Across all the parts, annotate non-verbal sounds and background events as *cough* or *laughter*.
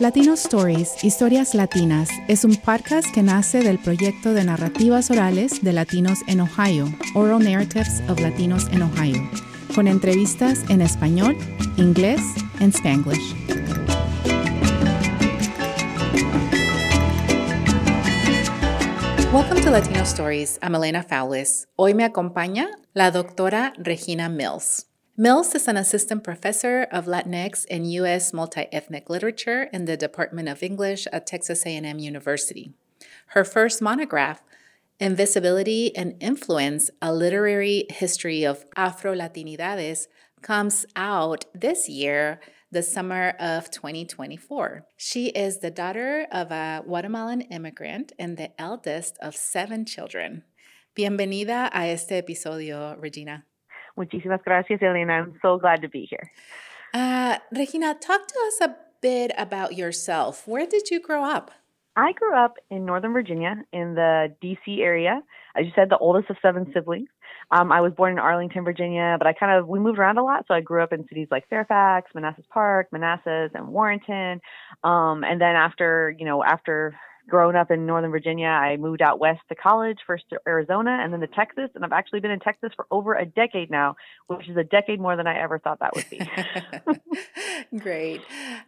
Latino Stories, Historias Latinas, es un podcast que nace del proyecto de narrativas orales de latinos en Ohio, Oral Narratives of Latinos in Ohio, con entrevistas en español, inglés y spanglish. Welcome to Latino Stories. I'm Elena Fowlis. Hoy me acompaña la doctora Regina Mills. Mills is an assistant professor of Latinx and U.S. multi-ethnic literature in the Department of English at Texas A&M University. Her first monograph, Invisibility and Influence, a literary history of Afro-Latinidades, comes out this year, the summer of 2024. She is the daughter of a Guatemalan immigrant and the eldest of seven children. Bienvenida a este episodio, Regina. Muchísimas gracias, Elena. I'm so glad to be here. Uh, Regina, talk to us a bit about yourself. Where did you grow up? I grew up in Northern Virginia in the DC area. As you said, the oldest of seven siblings. Um, I was born in Arlington, Virginia, but I kind of we moved around a lot. So I grew up in cities like Fairfax, Manassas Park, Manassas, and Warrenton. Um, and then after you know after growing up in Northern Virginia, I moved out west to college, first to Arizona and then to Texas. And I've actually been in Texas for over a decade now, which is a decade more than I ever thought that would be. *laughs* Great.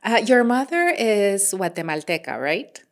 Uh, your mother is Guatemalteca, right?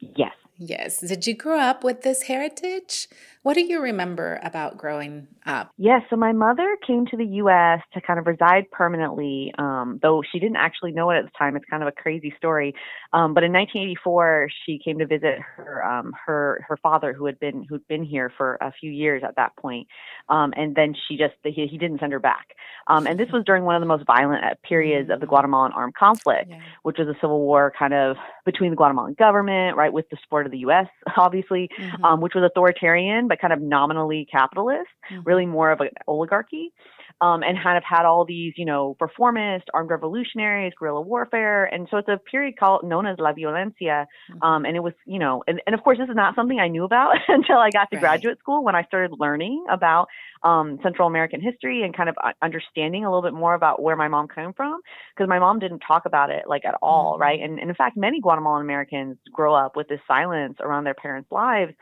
Yes. Yes. Did you grow up with this heritage? What do you remember about growing up? Yes. So my mother came to the U.S. to kind of reside permanently, um, though she didn't actually know it at the time. It's kind of a crazy story. Um, but in 1984, she came to visit her um, her her father, who had been who'd been here for a few years at that point. Um, and then she just he, he didn't send her back. Um, and this was during one of the most violent uh, periods of the mm. Guatemalan armed conflict, yeah. which was a civil war kind of between the Guatemalan government, right, with the support of the U.S. *laughs* obviously, mm-hmm. um, which was authoritarian but kind of nominally capitalist, mm-hmm. really more of an oligarchy um, and kind of had all these, you know, reformists, armed revolutionaries, guerrilla warfare. And so it's a period called known as La Violencia. Mm-hmm. Um, and it was, you know, and, and of course, this is not something I knew about *laughs* until I got to right. graduate school when I started learning about um, Central American history and kind of uh, understanding a little bit more about where my mom came from. Because my mom didn't talk about it like at all, mm-hmm. right? And, and in fact, many Guatemalan Americans grow up with this silence around their parents' lives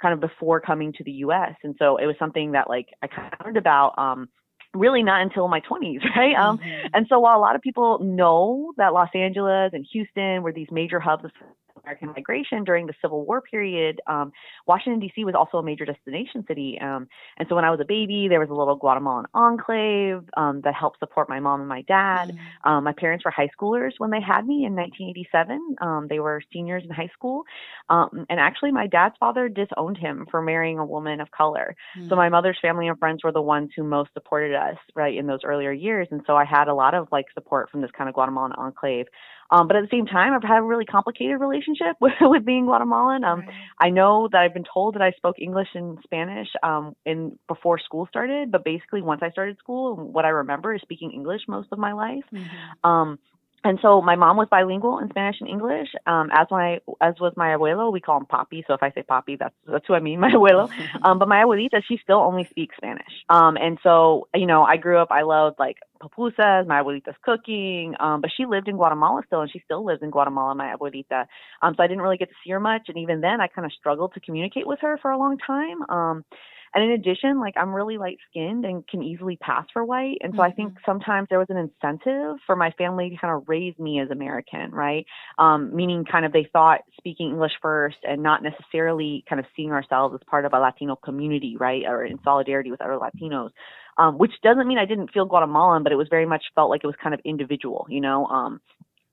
kind of before coming to the US. And so it was something that like I kind of learned about um, really not until my 20s, *laughs* right? Um, mm-hmm. And so while a lot of people know that Los Angeles and Houston were these major hubs of American migration during the Civil War period, um, Washington, D.C. was also a major destination city. Um, and so when I was a baby, there was a little Guatemalan enclave um, that helped support my mom and my dad. Mm-hmm. Um, my parents were high schoolers when they had me in 1987. Um, they were seniors in high school. Um, and actually, my dad's father disowned him for marrying a woman of color. Mm-hmm. So my mother's family and friends were the ones who most supported us, right, in those earlier years. And so I had a lot of like support from this kind of Guatemalan enclave. Um, but at the same time, I've had a really complicated relationship *laughs* with, with being Guatemalan. Um, right. I know that I've been told that I spoke English and Spanish um, in before school started, but basically once I started school, what I remember is speaking English most of my life. Mm-hmm. Um, and so my mom was bilingual in Spanish and English, um, as my as was my abuelo. We call him Poppy. So if I say Poppy, that's that's who I mean, *laughs* my abuelo. *laughs* Um, but my abuelita, she still only speaks Spanish. Um, and so you know, I grew up. I loved like pupusas, my abuelita's cooking. Um, but she lived in Guatemala still, and she still lives in Guatemala, my abuelita. Um, so I didn't really get to see her much, and even then, I kind of struggled to communicate with her for a long time. Um, and in addition, like I'm really light skinned and can easily pass for white. And so mm-hmm. I think mm-hmm. sometimes there was an incentive for my family to kind of raise me as American, right? Um, meaning kind of they thought speaking English first and not necessarily kind of seeing ourselves as part of a Latino community, right? Or in solidarity with other Latinos. Um, which doesn't mean I didn't feel Guatemalan, but it was very much felt like it was kind of individual, you know. Um,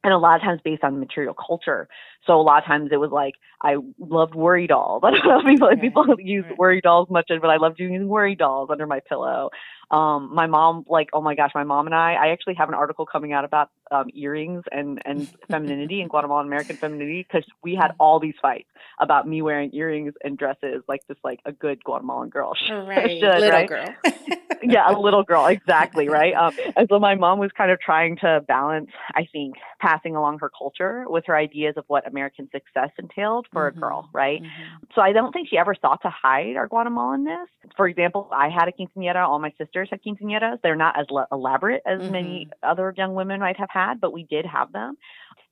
and a lot of times based on material culture. So a lot of times it was like I loved worry dolls. *laughs* I don't know if people, right. people use right. worry dolls much, but I loved using worry dolls under my pillow. Um, my mom, like, oh my gosh, my mom and I, I actually have an article coming out about um, earrings and, and *laughs* femininity and Guatemalan American femininity because we had all these fights about me wearing earrings and dresses like just like a good Guatemalan girl *laughs* right. should, little right? girl. *laughs* yeah, a little girl, exactly, right? Um, and so my mom was kind of trying to balance, I think, passing along her culture with her ideas of what American success entailed for mm-hmm. a girl, right? Mm-hmm. So I don't think she ever sought to hide our Guatemalanness. For example, I had a quinceañera, all my sisters had quinceañeras. They're not as elaborate as mm-hmm. many other young women might have had, but we did have them.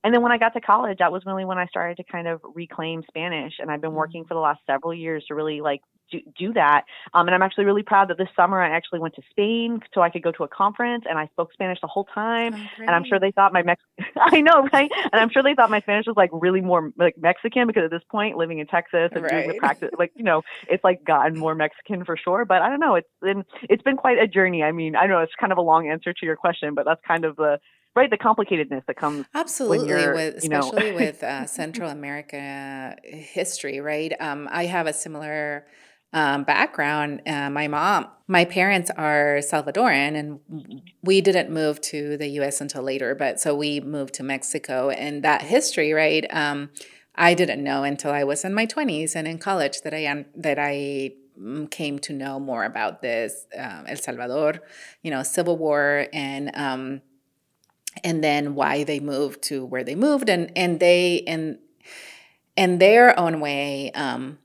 and then when I got to college, that was really when I started to kind of reclaim Spanish. And I've been working Mm. for the last several years to really like do, do that. Um, and I'm actually really proud that this summer I actually went to Spain so I could go to a conference and I spoke Spanish the whole time. Oh, And I'm sure they thought my Mex *laughs* I know, right? And I'm sure they thought my Spanish was like really more like Mexican because at this point, living in Texas and doing the practice, like you know, it's like gotten more Mexican for sure. But I don't know, it's been it's been quite a journey. I mean, I know it's kind of a long answer to your question, but that's kind of the right the complicatedness that comes Absolutely, with you know, especially with uh, *laughs* Central America history, right? Um, I have a similar um, background. Uh, my mom, my parents are Salvadoran, and we didn't move to the U.S. until later. But so we moved to Mexico, and that history, right? Um, I didn't know until I was in my twenties and in college that I that I mm, came to know more about this um, El Salvador, you know, Civil War, and um, and then why they moved to where they moved and and they in in their own way um,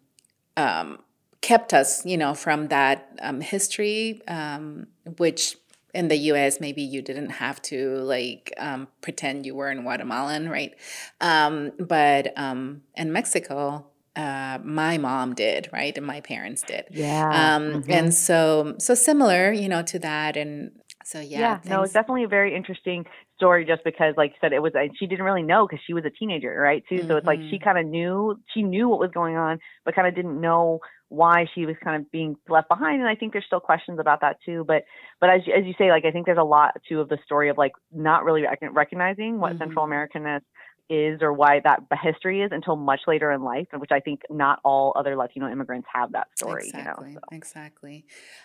um, kept us you know from that um, history um, which in the us maybe you didn't have to like um, pretend you were in guatemalan right? Um, but um, in mexico uh, my mom did right? And my parents did. Yeah. um, hmm and so so similar you know to that. And so yeah Yeah, no, it's definitely a very interesting story just because, like you said, it was, and she didn't really know because she was a teenager, right? Too. So it's like she hmm kind of knew, she knew what was going on, but kind of didn't know why she was kind of being left behind. And I think there's still questions about that too. But, but as, you- as you say, like, I think there's a lot too of the story of like not really rec- recognizing what Central hmm Americanness is or why that history is until much later in life, which I think not all other Latino immigrants have that story, you know? Exactly, So. exactly.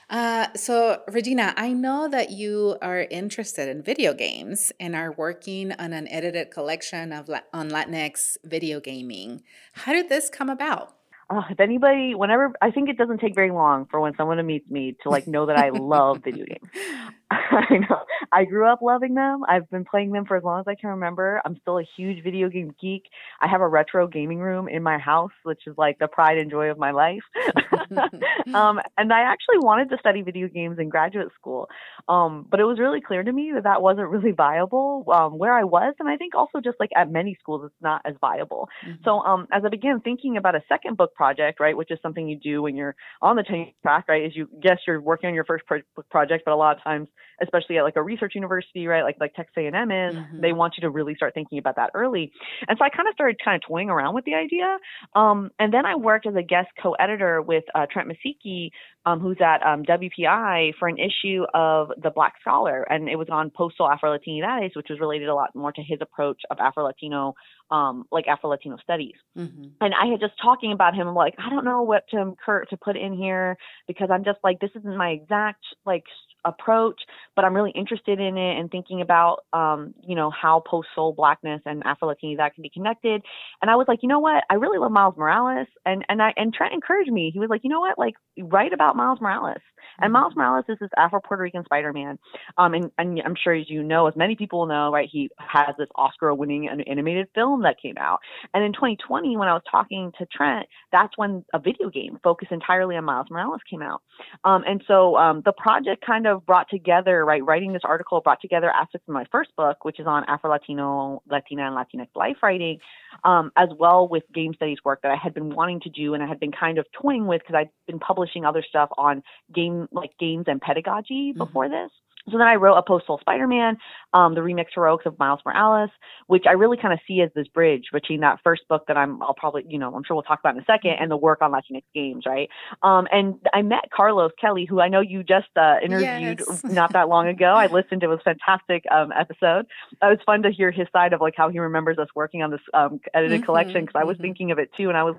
Uh, so, Regina, I know that you are interested in video games and are working on an edited collection of on Latinx video gaming. How did this come about? Uh, if anybody, whenever I think it doesn't take very long for when someone meets me to like know that I love video games. *laughs* *laughs* I know. I grew up loving them. I've been playing them for as long as I can remember. I'm still a huge video game geek. I have a retro gaming room in my house, which is like the pride and joy of my life. *laughs* *laughs* um, and I actually wanted to study video games in graduate school, um, but it was really clear to me that that wasn't really viable um, where I was, and I think also just like at many schools, it's not as viable. Mhm. So um, as I began thinking about a second book project, right, which is something you do when you're on the tenure track, right, is you yes you're working on your first pro- book project, but a lot of times, especially at like a research university, right, like like Texas A&M is, they Mhm. want you to really start thinking about that early. And so I kind of started kind of toying around with the idea, um, and then I worked as a guest co-editor with uh, Trent Masiki, um, who's at um, WPI for an issue of the Black Scholar, and it was on post soul Afro-Latinidades, which was related a lot more to his approach of Afro-Latino, um, like Afro-Latino studies Mhm. and I had just talking about him. I'm like, I don't know what to to put in here because I'm just like, this isn't my exact like approach, but I'm really interested in it and thinking about, um, you know, how post soul blackness and Afro Latino that can be connected. And I was like, you know what? I really love Miles Morales, and and I and Trent encouraged me. He was like, you know what? Like, write about Miles Morales. And Miles Mhm. Morales is this Afro Puerto Rican Spider Man. Um, and, and I'm sure as you know, as many people know, right, he has this Oscar winning an animated film that came out. And in 2020, when I was talking to Trent, that's when a video game focused entirely on Miles Morales came out. Um, and so um, the project kind of brought together, right, writing this article brought together aspects of my first book, which is on Afro Latino, Latina, and Latinx life writing, um, as well with game studies work that I had been wanting to do and I had been kind of toying with because I'd been publishing other stuff on game like games and pedagogy before this. So then I wrote a post soul Spider-Man, um, the remix heroics of Miles Morales, which I really kind of see as this bridge between that first book that I'm, I'll probably, you know, I'm sure we'll talk about in a second, and the work on Latinx games, right? Um, and I met Carlos Kelly, who I know you just uh, interviewed Yes. *laughs* not that long ago. I listened; it was a fantastic um, episode. It was fun to hear his side of like how he remembers us working on this um, edited collection Mhm, because I was mhm. thinking of it too, and I was,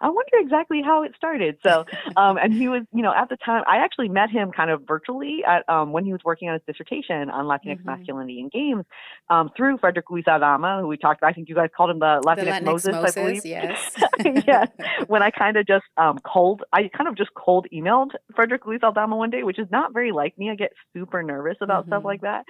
I wonder exactly how it started. So um, and he was, you know, at the time, I actually met him kind of virtually at um, when he was working on his dissertation on Latinx Mhm. masculinity in games um, through Frederick Luis Aldama, who we talked about. I think you guys called him the The Latinx, Latinx Moses, I believe. Yes. *laughs* yes. *laughs* When I kind of just um, cold, I kind of just cold emailed Frederick Luis Aldama one day, which is not very like me. I get super nervous about stuff Mhm. like that.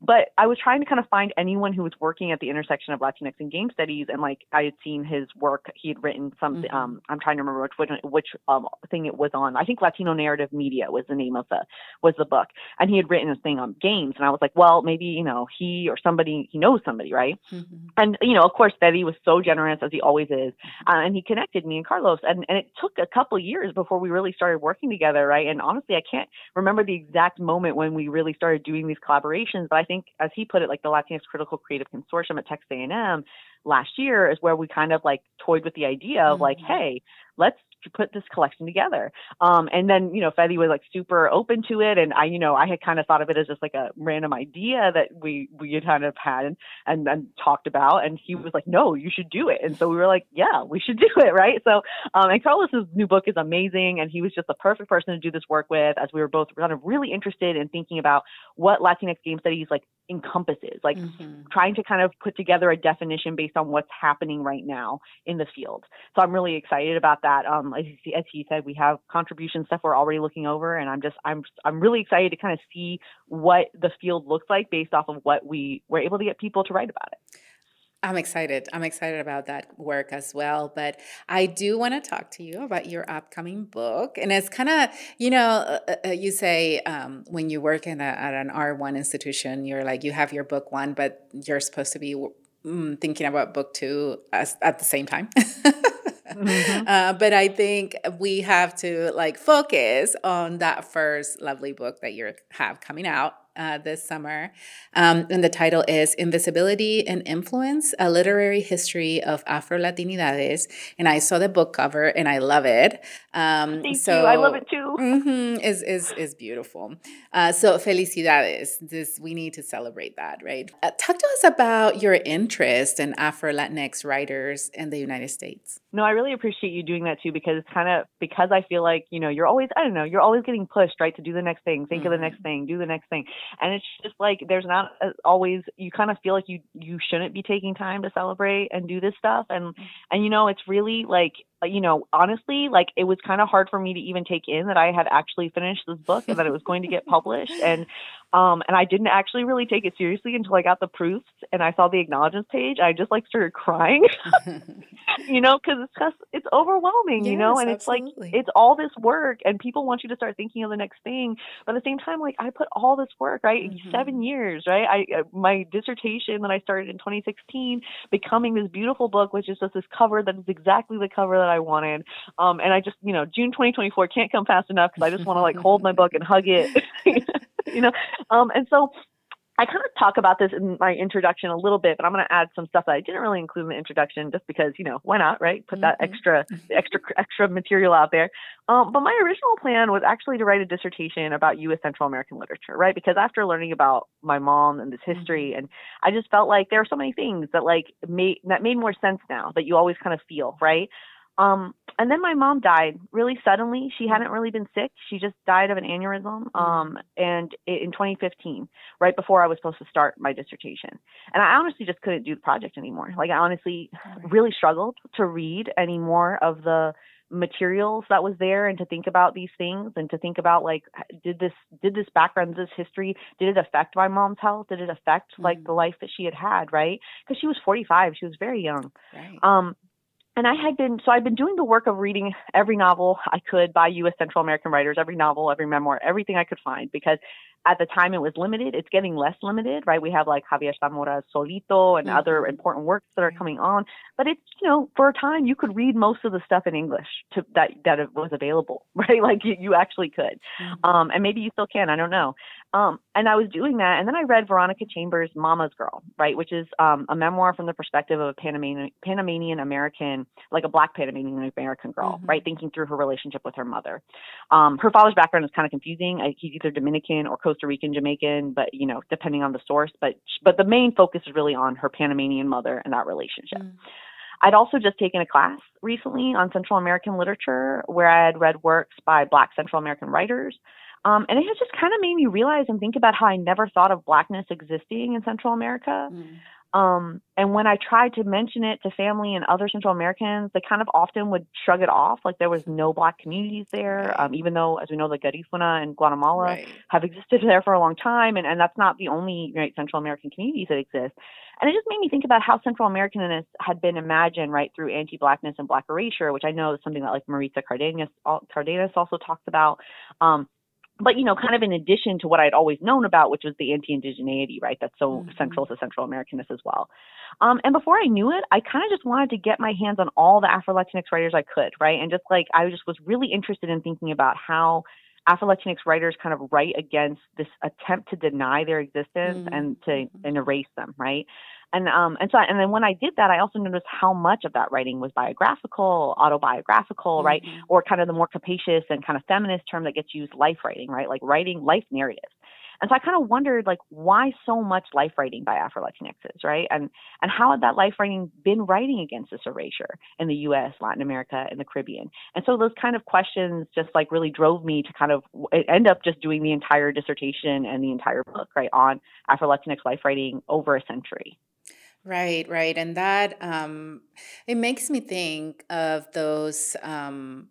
but I was trying to kind of find anyone who was working at the intersection of Latinx and game studies, and like I had seen his work. He had written something. Mm-hmm. Um, I'm trying to remember which which, which um, thing it was on. I think Latino Narrative Media was the name of the was the book, and he had written a thing on games, and I was like, well, maybe you know he or somebody he knows somebody, right? Mm-hmm. And you know, of course, Betty was so generous as he always is, uh, and he connected me and Carlos, and and it took a couple years before we really started working together, right? And honestly, I can't remember the exact moment when we really started doing these collaborations, but I think, as he put it, like the Latinx Critical Creative Consortium at Texas A&M last year is where we kind of like toyed with the idea of mm-hmm. like, hey, let's put this collection together. Um, and then, you know, Fetty was like super open to it. And I, you know, I had kind of thought of it as just like a random idea that we, we had kind of had and, and, talked about. And he was like, no, you should do it. And so we were like, yeah, we should do it. *laughs* Right. So, um, and Carlos's new book is amazing. And he was just the perfect person to do this work with as we were both kind of really interested in thinking about what Latinx game studies like encompasses, like mm-hmm. trying to kind of put together a definition based on what's happening right now in the field. So I'm really excited about that. Um, as, he, as he said, we have contribution stuff we're already looking over, and I'm just I'm I'm really excited to kind of see what the field looks like based off of what we were able to get people to write about it. I'm excited. I'm excited about that work as well. But I do want to talk to you about your upcoming book. And it's kind of, you know, uh, uh, uh, you say um, when you work in a, at an R1 institution, you're like, you have your book one, but you're supposed to be mm, thinking about book two as, at the same time. mm-hmm. *laughs* uh, but I think we have to like focus on that first lovely book that you have coming out uh, this summer. Um, and the title is Invisibility and Influence A Literary History of Afro Latinidades. And I saw the book cover and I love it. Um, Thank so, you. I love it too. Mm-hmm, is, is, is beautiful. Uh, so, felicidades. This, we need to celebrate that, right? Uh, talk to us about your interest in Afro Latinx writers in the United States. No, I really appreciate you doing that too because it's kind of because I feel like, you know, you're always, I don't know, you're always getting pushed, right, to do the next thing, think mm-hmm. of the next mm-hmm. thing, do the next thing and it's just like there's not uh, always you kind of feel like you you shouldn't be taking time to celebrate and do this stuff. And mm. and you know it's really like you know honestly like it was kind of hard for me to even take in that I had actually finished this book and that it was going to get published *laughs* and um, and I didn't actually really take it seriously until I got the proofs and I saw the acknowledgments page. I just like started crying, *laughs* *laughs* you know, because it's just it's overwhelming, yes, you know, and absolutely. it's like it's all this work and people want you to start thinking of the next thing. But at the same time, like I put all this work, right, mm-hmm. seven years, right? I uh, my dissertation that I started in 2016, becoming this beautiful book, which is just this cover that is exactly the cover that I wanted. Um, and I just, you know, June 2024 can't come fast enough because I just want to like *laughs* hold my book and hug it. *laughs* you know, um, and so I kind of talk about this in my introduction a little bit, but I'm going to add some stuff that I didn't really include in the introduction, just because you know why not, right? Put that mm-hmm. extra, *laughs* extra, extra material out there. Um, but my original plan was actually to write a dissertation about U.S. Central American literature, right? Because after learning about my mom and this history, mm-hmm. and I just felt like there are so many things that like made that made more sense now that you always kind of feel, right? Um, and then my mom died really suddenly. She mm. hadn't really been sick. She just died of an aneurysm. Mm. Um, and in 2015, right before I was supposed to start my dissertation. And I honestly just couldn't do the project anymore. Like I honestly really struggled to read any more of the materials that was there and to think about these things and to think about like did this did this background this history did it affect my mom's health did it affect like mm. the life that she had had right because she was 45 she was very young right. um and I had been so I've been doing the work of reading every novel I could by U.S. Central American writers, every novel, every memoir, everything I could find because at the time it was limited. It's getting less limited, right? We have like Javier Zamora's Solito and mm-hmm. other important works that are coming on, but it's you know for a time you could read most of the stuff in English to that that was available, *laughs* right? Like you, you actually could, mm-hmm. um, and maybe you still can. I don't know. Um, and I was doing that, and then I read Veronica Chambers' Mama's Girl, right, which is um, a memoir from the perspective of a Panamanian, Panamanian American, like a Black Panamanian American girl, mm-hmm. right, thinking through her relationship with her mother. Um, her father's background is kind of confusing. He's either Dominican or Costa Rican, Jamaican, but you know, depending on the source. But but the main focus is really on her Panamanian mother and that relationship. Mm. I'd also just taken a class recently on Central American literature where I had read works by Black Central American writers. Um, and it has just kind of made me realize and think about how I never thought of Blackness existing in Central America. Mm. Um, and when I tried to mention it to family and other Central Americans, they kind of often would shrug it off, like there was no black communities there, um, even though, as we know, the Garifuna and Guatemala Right. have existed there for a long time, and, and that's not the only right, Central American communities that exist. And it just made me think about how Central Americanness had been imagined, right, through anti-blackness and black erasure, which I know is something that like Maritza Cardenas, Cardenas also talks about. Um, but you know, kind of in addition to what I'd always known about, which was the anti-indigeneity, right? That's so Mhm. central to Central Americanness as well. Um, and before I knew it, I kind of just wanted to get my hands on all the Afro-Latinx writers I could, right? And just like I just was really interested in thinking about how Afro-Latinx writers kind of write against this attempt to deny their existence Mhm. and to Mhm. and erase them, right? And um and so and then when I did that, I also noticed how much of that writing was biographical, autobiographical, right? Mhm. Or kind of the more capacious and kind of feminist term that gets used, life writing, right? Like writing life narratives. And so I kind of wondered, like, why so much life writing by Afro Latinxes, right? And and how had that life writing been writing against this erasure in the U.S., Latin America, and the Caribbean? And so those kind of questions just like really drove me to kind of end up just doing the entire dissertation and the entire book, right, on Afro Latinx life writing over a century. Right, right. And that um it makes me think of those um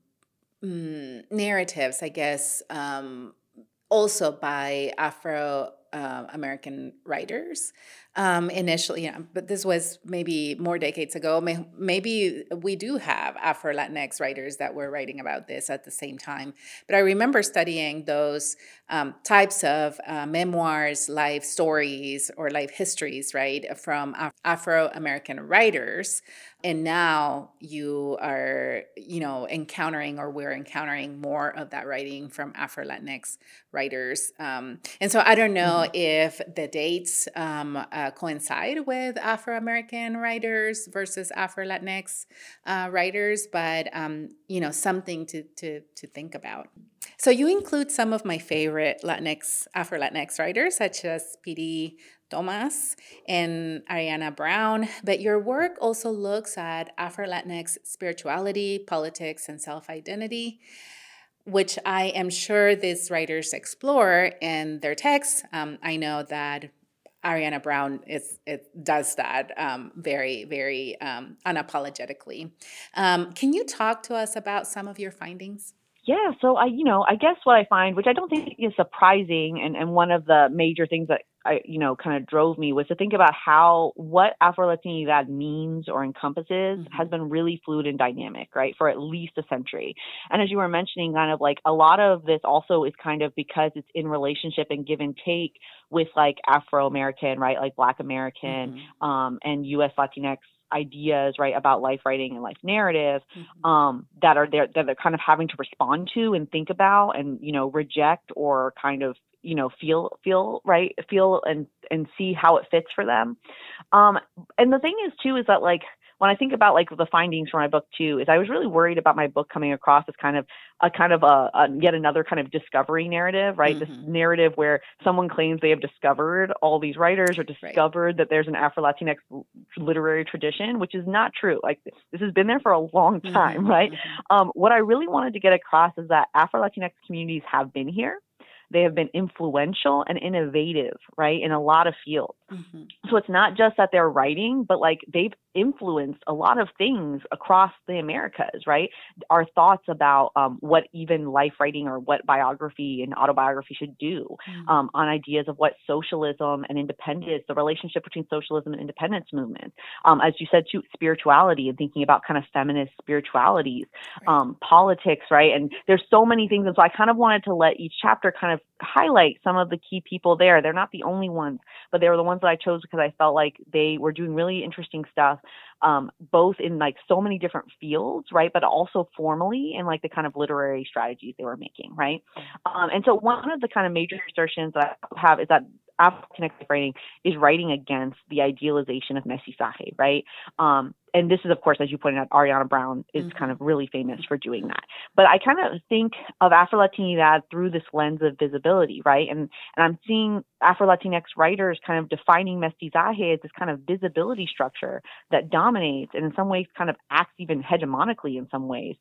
mm, narratives, I guess, um also by Afro uh, American writers. Um, initially, yeah, but this was maybe more decades ago. May, maybe we do have Afro Latinx writers that were writing about this at the same time. But I remember studying those um, types of uh, memoirs, life stories, or life histories, right, from Af- Afro American writers. And now you are, you know, encountering or we're encountering more of that writing from Afro Latinx writers. Um, and so I don't know if the dates um, uh, coincide with Afro American writers versus Afro Latinx uh, writers, but um, you know, something to to to think about. So you include some of my favorite Latinx Afro Latinx writers, such as Piri Thomas and Ariana Brown, but your work also looks at Afro Latinx spirituality, politics, and self identity which I am sure these writers explore in their texts. Um, I know that Ariana Brown is it does that um, very very um, unapologetically. Um, can you talk to us about some of your findings? Yeah, so I, you know, I guess what I find, which I don't think is surprising, and, and one of the major things that I, you know, kind of drove me was to think about how what Afro Latinidad means or encompasses Mhm. has been really fluid and dynamic, right, for at least a century. And as you were mentioning, kind of like a lot of this also is kind of because it's in relationship and give and take with like Afro American, right, like Black American, Mhm. um, and U.S. Latinx ideas, right, about life writing and life narrative Mhm. um, that are there that they're kind of having to respond to and think about and you know reject or kind of you know feel feel right feel and and see how it fits for them um and the thing is too is that like when i think about like the findings for my book too is i was really worried about my book coming across as kind of a kind of a, a yet another kind of discovery narrative right this Mhm. narrative where someone claims they have discovered all these writers or discovered that there's an afro latinx literary tradition which is not true like this has been there for a long time Mhm. right um, what I really wanted to get across is that Afro Latinx communities have been here. They have been influential and innovative, right, in a lot of fields. Mhm. So it's not just that they're writing, but like they've influenced a lot of things across the Americas, right? Our thoughts about um, what even life writing or what biography and autobiography should do, Mhm. um, on ideas of what socialism and independence, the relationship between socialism and independence movements. Um, as you said, too, spirituality and thinking about kind of feminist spiritualities, Right. um, politics, right? And there's so many things. And so I kind of wanted to let each chapter kind of highlight some of the key people there. They're not the only ones, but they were the ones that I chose because I felt like they were doing really interesting stuff, um, both in like so many different fields, right? But also formally in like the kind of literary strategies they were making, right? Um, and so one of the kind of major assertions that I have is that African connected writing is writing against the idealization of mestizaje, right? Um, and this is, of course, as you pointed out, Ariana Brown is Mhm. kind of really famous for doing that. But I kind of think of Afro Latinidad through this lens of visibility, right? And and I'm seeing Afro Latinx writers kind of defining mestizaje as this kind of visibility structure that dominates and in some ways kind of acts even hegemonically in some ways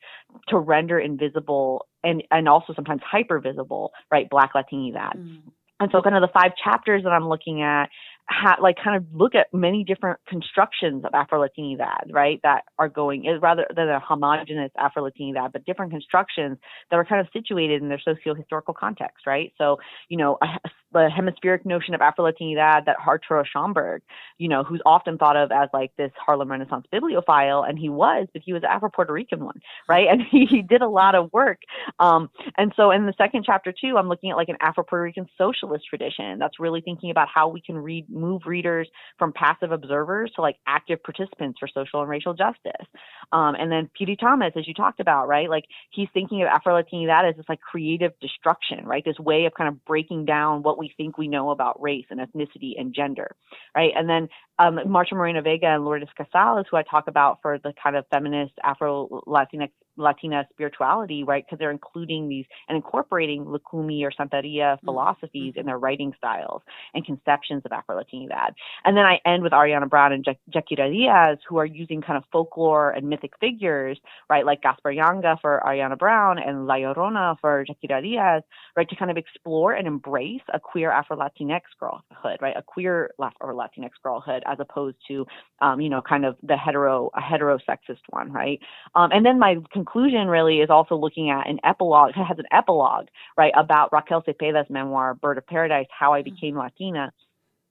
to render invisible and and also sometimes hyper visible, right, Black Latinidad. Mhm. And so, kind of the five chapters that I'm looking at ha- like kind of look at many different constructions of Afro-Latinidad, right? That are going rather than a homogenous Afro-Latinidad, but different constructions that are kind of situated in their socio-historical context, right? So, you know, a, the hemispheric notion of Afro-Latinidad that Arturo Schomburg, you know, who's often thought of as like this Harlem Renaissance bibliophile, and he was, but he was Afro-Puerto Rican one, right? And *laughs* he, he did a lot of work. Um, and so in the second chapter too, I'm looking at like an Afro-Puerto Rican socialist tradition that's really thinking about how we can read move readers from passive observers to like active participants for social and racial justice. Um, and then Piri Thomas, as you talked about, right? Like he's thinking of Afro-Latinidad as this like creative destruction, right? This way of kind of breaking down what we think we know about race and ethnicity and gender, right? And then um, Marta Moreno Vega and Lourdes Casals, who I talk about for the kind of feminist Afro Latinx Latina spirituality, right? Because they're including these and incorporating Lucumi or Santeria mm-hmm. philosophies mm-hmm. in their writing styles and conceptions of Afro Latinidad. And then I end with Ariana Brown and Jaquira Diaz, who are using kind of folklore and mythic figures, right? Like Gaspar Yanga for Ariana Brown and La Llorona for Jaquira Diaz, right? To kind of explore and embrace a queer Afro Latinx girlhood, right? A queer or Latinx girlhood as opposed to, um, you know, kind of the hetero, a heterosexist one, right? Um, and then my conclusion really is also looking at an epilogue, it has an epilogue, right, about Raquel Cepeda's memoir, Bird of Paradise, How I mm-hmm. Became Latina.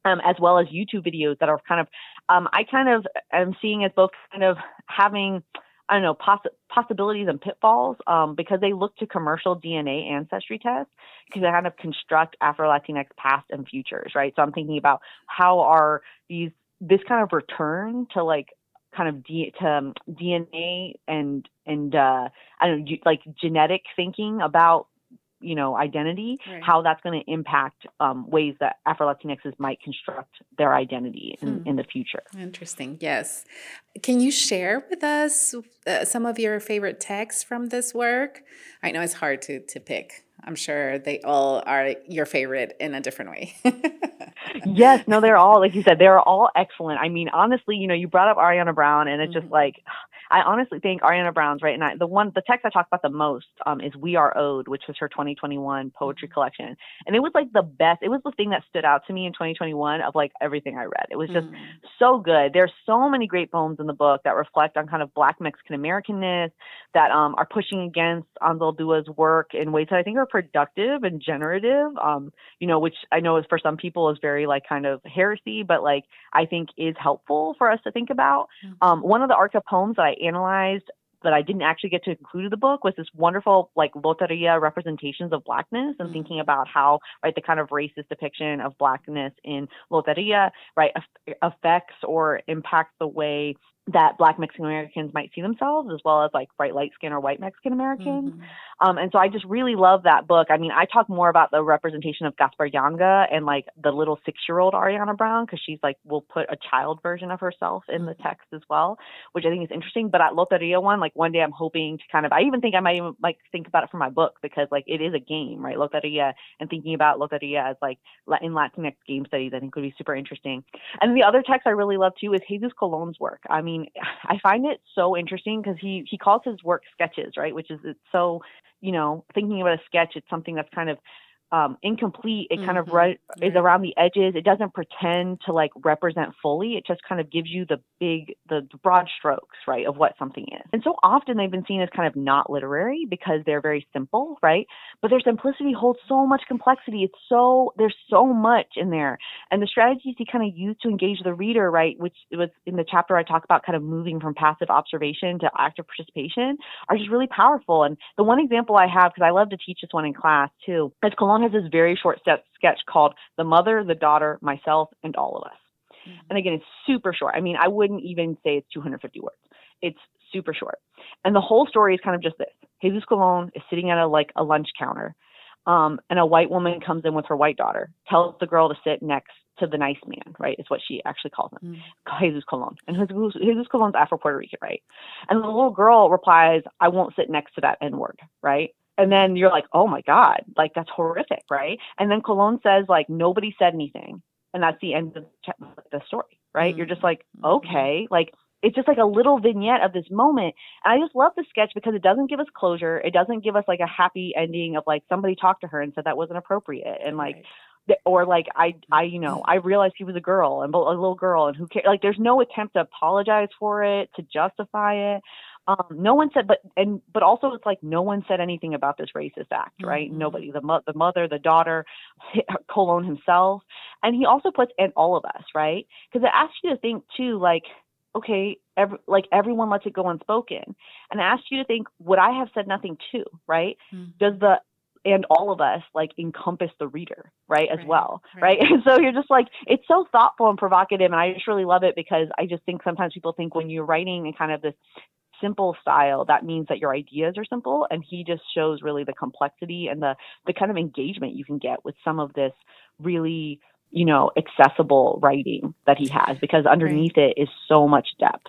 Um, as well as YouTube videos that are kind of, um, I kind of am seeing as both kind of having, I don't know, poss- possibilities and pitfalls um, because they look to commercial DNA ancestry tests because they kind of construct Afro Latinx past and futures, right? So I'm thinking about how are these this kind of return to like kind of D, to um, DNA and and uh, I don't know, like genetic thinking about you know identity, right. how that's going to impact um, ways that Afro Latinxes might construct their identity in, hmm. in the future. Interesting. Yes. Can you share with us uh, some of your favorite texts from this work? I know it's hard to to pick. I'm sure they all are your favorite in a different way. yes, no, they're *laughs* all like you said, they're all excellent. I mean, honestly, you know, you brought up Ariana Brown, and it's mm-hmm. just like I honestly think Ariana Brown's right. And I, the one, the text I talk about the most um, is "We Are Owed," which was her 2021 poetry mm-hmm. collection, and it was like the best. It was the thing that stood out to me in 2021 of like everything I read. It was just mm. so good. There's so many great poems in the book that reflect on kind of Black Mexican Americanness that um, are pushing against Anzaldua's work in ways that I think are productive and generative. Um, you know, which I know is for some people is very like kind of heresy, but like I think is helpful for us to think about. Um, one of the ARCA poems that I analyzed that I didn't actually get to include in the book was this wonderful like loteria representations of blackness and mm-hmm. thinking about how right the kind of racist depiction of blackness in loteria right affects or impacts the way that black Mexican Americans might see themselves as well as like bright light skin or white Mexican Americans. Mm-hmm. Um, and so I just really love that book. I mean, I talk more about the representation of Gaspar Yanga and like the little six year old Ariana Brown because she's like, will put a child version of herself in the mm-hmm. text as well, which I think is interesting. But at Loteria one, like one day I'm hoping to kind of, I even think I might even like think about it for my book because like it is a game, right? Loteria and thinking about Loteria as like in Latinx game studies, I think would be super interesting. And the other text I really love too is Jesus Colon's work. I mean, mean, *sighs* I find it so interesting because he he calls his work sketches, right? Which is it's so, you know, thinking about a sketch, it's something that's kind of um, incomplete. It mm-hmm. kind of right, is around the edges. It doesn't pretend to like represent fully. It just kind of gives you the big, the broad strokes, right, of what something is. And so often they've been seen as kind of not literary because they're very simple, right? But their simplicity holds so much complexity. It's so there's so much in there, and the strategies he kind of used to engage the reader, right, which was in the chapter I talk about, kind of moving from passive observation to active participation, are just really powerful. And the one example I have, because I love to teach this one in class too, is Has this very short sketch called The Mother, the Daughter, Myself, and All of Us. Mm-hmm. And again, it's super short. I mean, I wouldn't even say it's 250 words. It's super short. And the whole story is kind of just this. Jesus Colon is sitting at a like a lunch counter. Um, and a white woman comes in with her white daughter, tells the girl to sit next to the nice man, right? Is what she actually calls him, mm. Jesus Colon. And Jesus, Jesus Colon's Afro Puerto Rican, right? And the little girl replies, I won't sit next to that N word, right? And then you're like, oh my God, like that's horrific, right? And then Colon says, like, nobody said anything. And that's the end of the story, right? Mm-hmm. You're just like, mm-hmm. okay, like it's just like a little vignette of this moment. And I just love the sketch because it doesn't give us closure. It doesn't give us like a happy ending of like somebody talked to her and said that wasn't appropriate. And like, right or like I I you know I realized he was a girl and a little girl and who cares like there's no attempt to apologize for it to justify it um, no one said but and but also it's like no one said anything about this racist act right mm-hmm. nobody the, mo- the mother the daughter *laughs* Colon himself and he also puts in all of us right because it asks you to think too like okay every, like everyone lets it go unspoken and it asks you to think would i have said nothing too right mm-hmm. does the and all of us like encompass the reader right as right, well right, right? *laughs* and so you're just like it's so thoughtful and provocative and i just really love it because i just think sometimes people think when you're writing in kind of this simple style that means that your ideas are simple and he just shows really the complexity and the the kind of engagement you can get with some of this really you know accessible writing that he has because underneath right. it is so much depth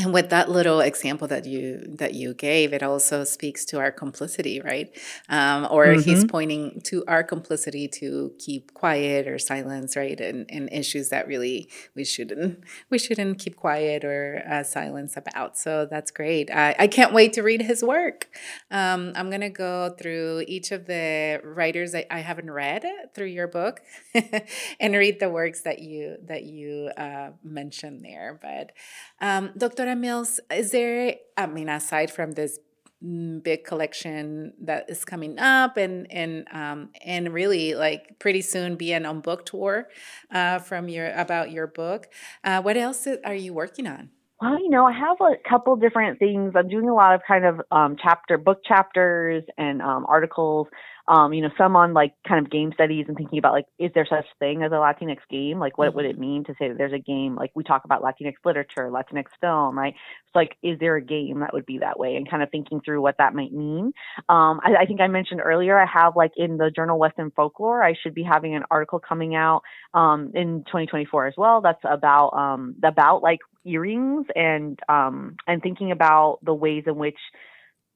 and with that little example that you that you gave it also speaks to our complicity right? Um, or mm-hmm. he's pointing to our complicity to keep quiet or silence right? And, and issues that really we shouldn't we shouldn't keep quiet or uh, silence about. So that's great. I, I can't wait to read his work. Um, i'm going to go through each of the writers that i haven't read through your book *laughs* and read the works that you that you uh, mentioned there. But um, dr Mills, is there, I mean, aside from this mm, big collection that is coming up and and um, and really like pretty soon be an on book tour uh, from your about your book uh, what else are you working on? Well, you know, I have a couple different things. I'm doing a lot of kind of um, chapter book chapters and um, articles um, you know, some on like kind of game studies and thinking about like, is there such thing as a Latinx game? Like, what would it mm-hmm. mean to say that there's a game? Like, we talk about Latinx literature, Latinx film, right? It's like, is there a game that would be that way? And kind of thinking through what that might mean. Um, I, I think I mentioned earlier, I have like in the journal Western Folklore, I should be having an article coming out um, in 2024 as well. That's about um, about like earrings and um, and thinking about the ways in which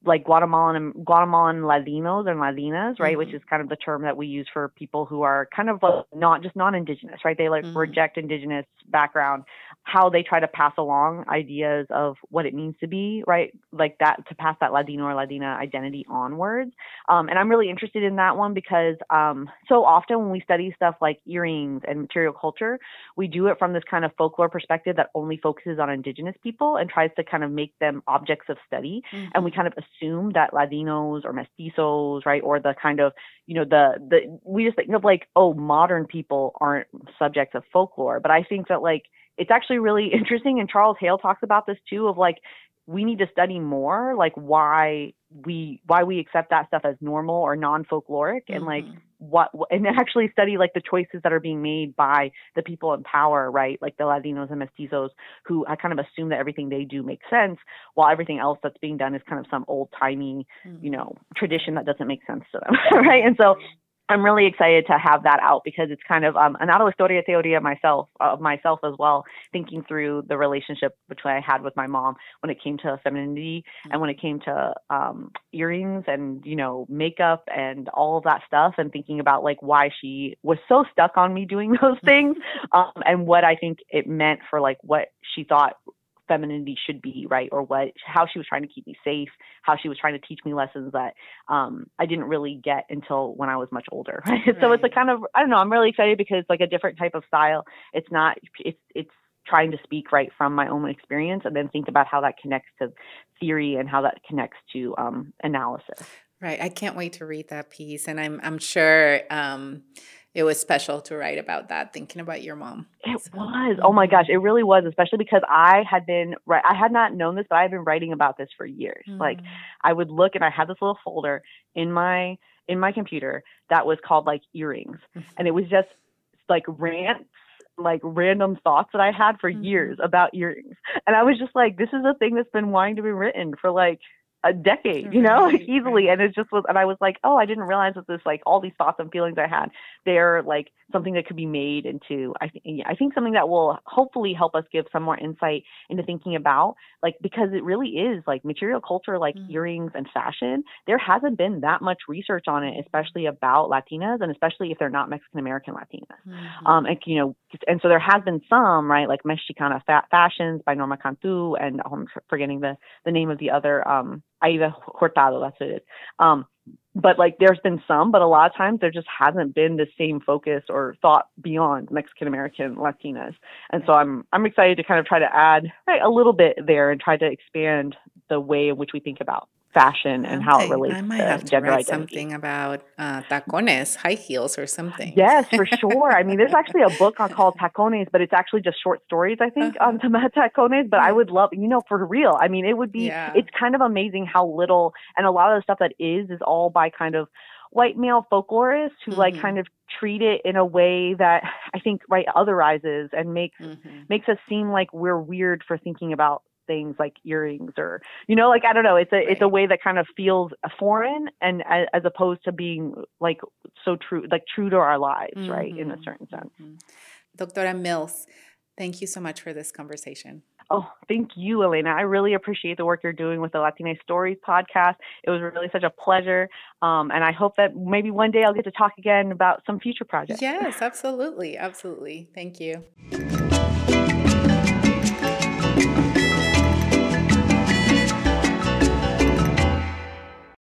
like Guatemalan and Guatemalan Ladinos and Ladinas, right, mm-hmm. which is kind of the term that we use for people who are kind of uh, not just non-indigenous, right? They like mm-hmm. reject indigenous background, how they try to pass along ideas of what it means to be, right, like that to pass that Ladino or Ladina identity onwards. Um, and I'm really interested in that one because um, so often when we study stuff like earrings and material culture, we do it from this kind of folklore perspective that only focuses on indigenous people and tries to kind of make them objects of study, mm-hmm. and we kind of assume that Latinos or mestizos, right, or the kind of, you know, the the we just think of like, oh, modern people aren't subjects of folklore. But I think that like it's actually really *laughs* interesting, and Charles Hale talks about this too, of like we need to study more like why we why we accept that stuff as normal or non-folkloric mm-hmm. and like mm-hmm. what and actually study like the choices that are being made by the people in power right like the latinos and mestizos who i kind of assume that everything they do makes sense while everything else that's being done is kind of some old timey mm-hmm. you know tradition that doesn't make sense to them *laughs* right and so I'm really excited to have that out because it's kind of um, an auto historia teoria myself of myself as well, thinking through the relationship between I had with my mom when it came to femininity mm-hmm. and when it came to um, earrings and you know makeup and all of that stuff, and thinking about like why she was so stuck on me doing *laughs* those things, um, and what I think it meant for like what she thought femininity should be, right? Or what how she was trying to keep me safe, how she was trying to teach me lessons that um, I didn't really get until when I was much older. Right? *laughs* right? So it's a kind of I don't know. I'm really excited because it's like a different type of style. It's not it's it's trying to speak right from my own experience and then think about how that connects to theory and how that connects to um, analysis. Right. I can't wait to read that piece, and I'm I'm sure. Um, it was special to write about that, thinking about your mom. It so. was. Oh my gosh, it really was, especially because I had been right. I had not known this, but I had been writing about this for years. Mm. Like I would look and I had this little folder in my in my computer that was called like earrings, mm-hmm. and it was just like rants like random thoughts that I had for mm-hmm. years about earrings. And I was just like, this is a thing that's been wanting to be written for like a decade, you know, right, *laughs* easily. Right. And it just was, and I was like, oh, I didn't realize that this, like, all these thoughts and feelings I had, they're like something that could be made into, I think, I think something that will hopefully help us give some more insight into thinking about, like, because it really is like material culture, like mm-hmm. earrings and fashion. There hasn't been that much research on it, especially about Latinas, and especially if they're not Mexican American Latinas. Mm-hmm. Um, and you know, and so there has been some, right, like Mexicana fa- fashions by Norma Cantu, and oh, I'm forgetting the the name of the other. Um, Aida Hurtado, that's what it is. Um, but like there's been some, but a lot of times there just hasn't been the same focus or thought beyond Mexican American Latinas. And so I'm I'm excited to kind of try to add right, a little bit there and try to expand the way in which we think about fashion and how it relates I might to have to gender write identity. something about uh, tacones, high heels, or something. Yes, for *laughs* sure. I mean, there's actually a book called Tacones, but it's actually just short stories, I think, Uh-huh. *laughs* on Tama- Tacones. But I would love, you know, for real. I mean, it would be, Yeah. it's kind of amazing how little, and a lot of the stuff that is, is all by kind of white male folklorists who like Mhm. kind of treat it in a way that I think, right, otherizes and makes, Mhm. makes us seem like we're weird for thinking about things like earrings or you know like i don't know it's a it's a way that kind of feels foreign and as, opposed to being like so true like true to our lives right in a Mhm. certain sense Mhm. Doctora Mills, thank you so much for this conversation. oh thank you elena i really appreciate the work you're doing with the latina stories podcast it was really such a pleasure um, and i hope that maybe one day i'll get to talk again about some future projects Yes, absolutely. Absolutely. Thank you.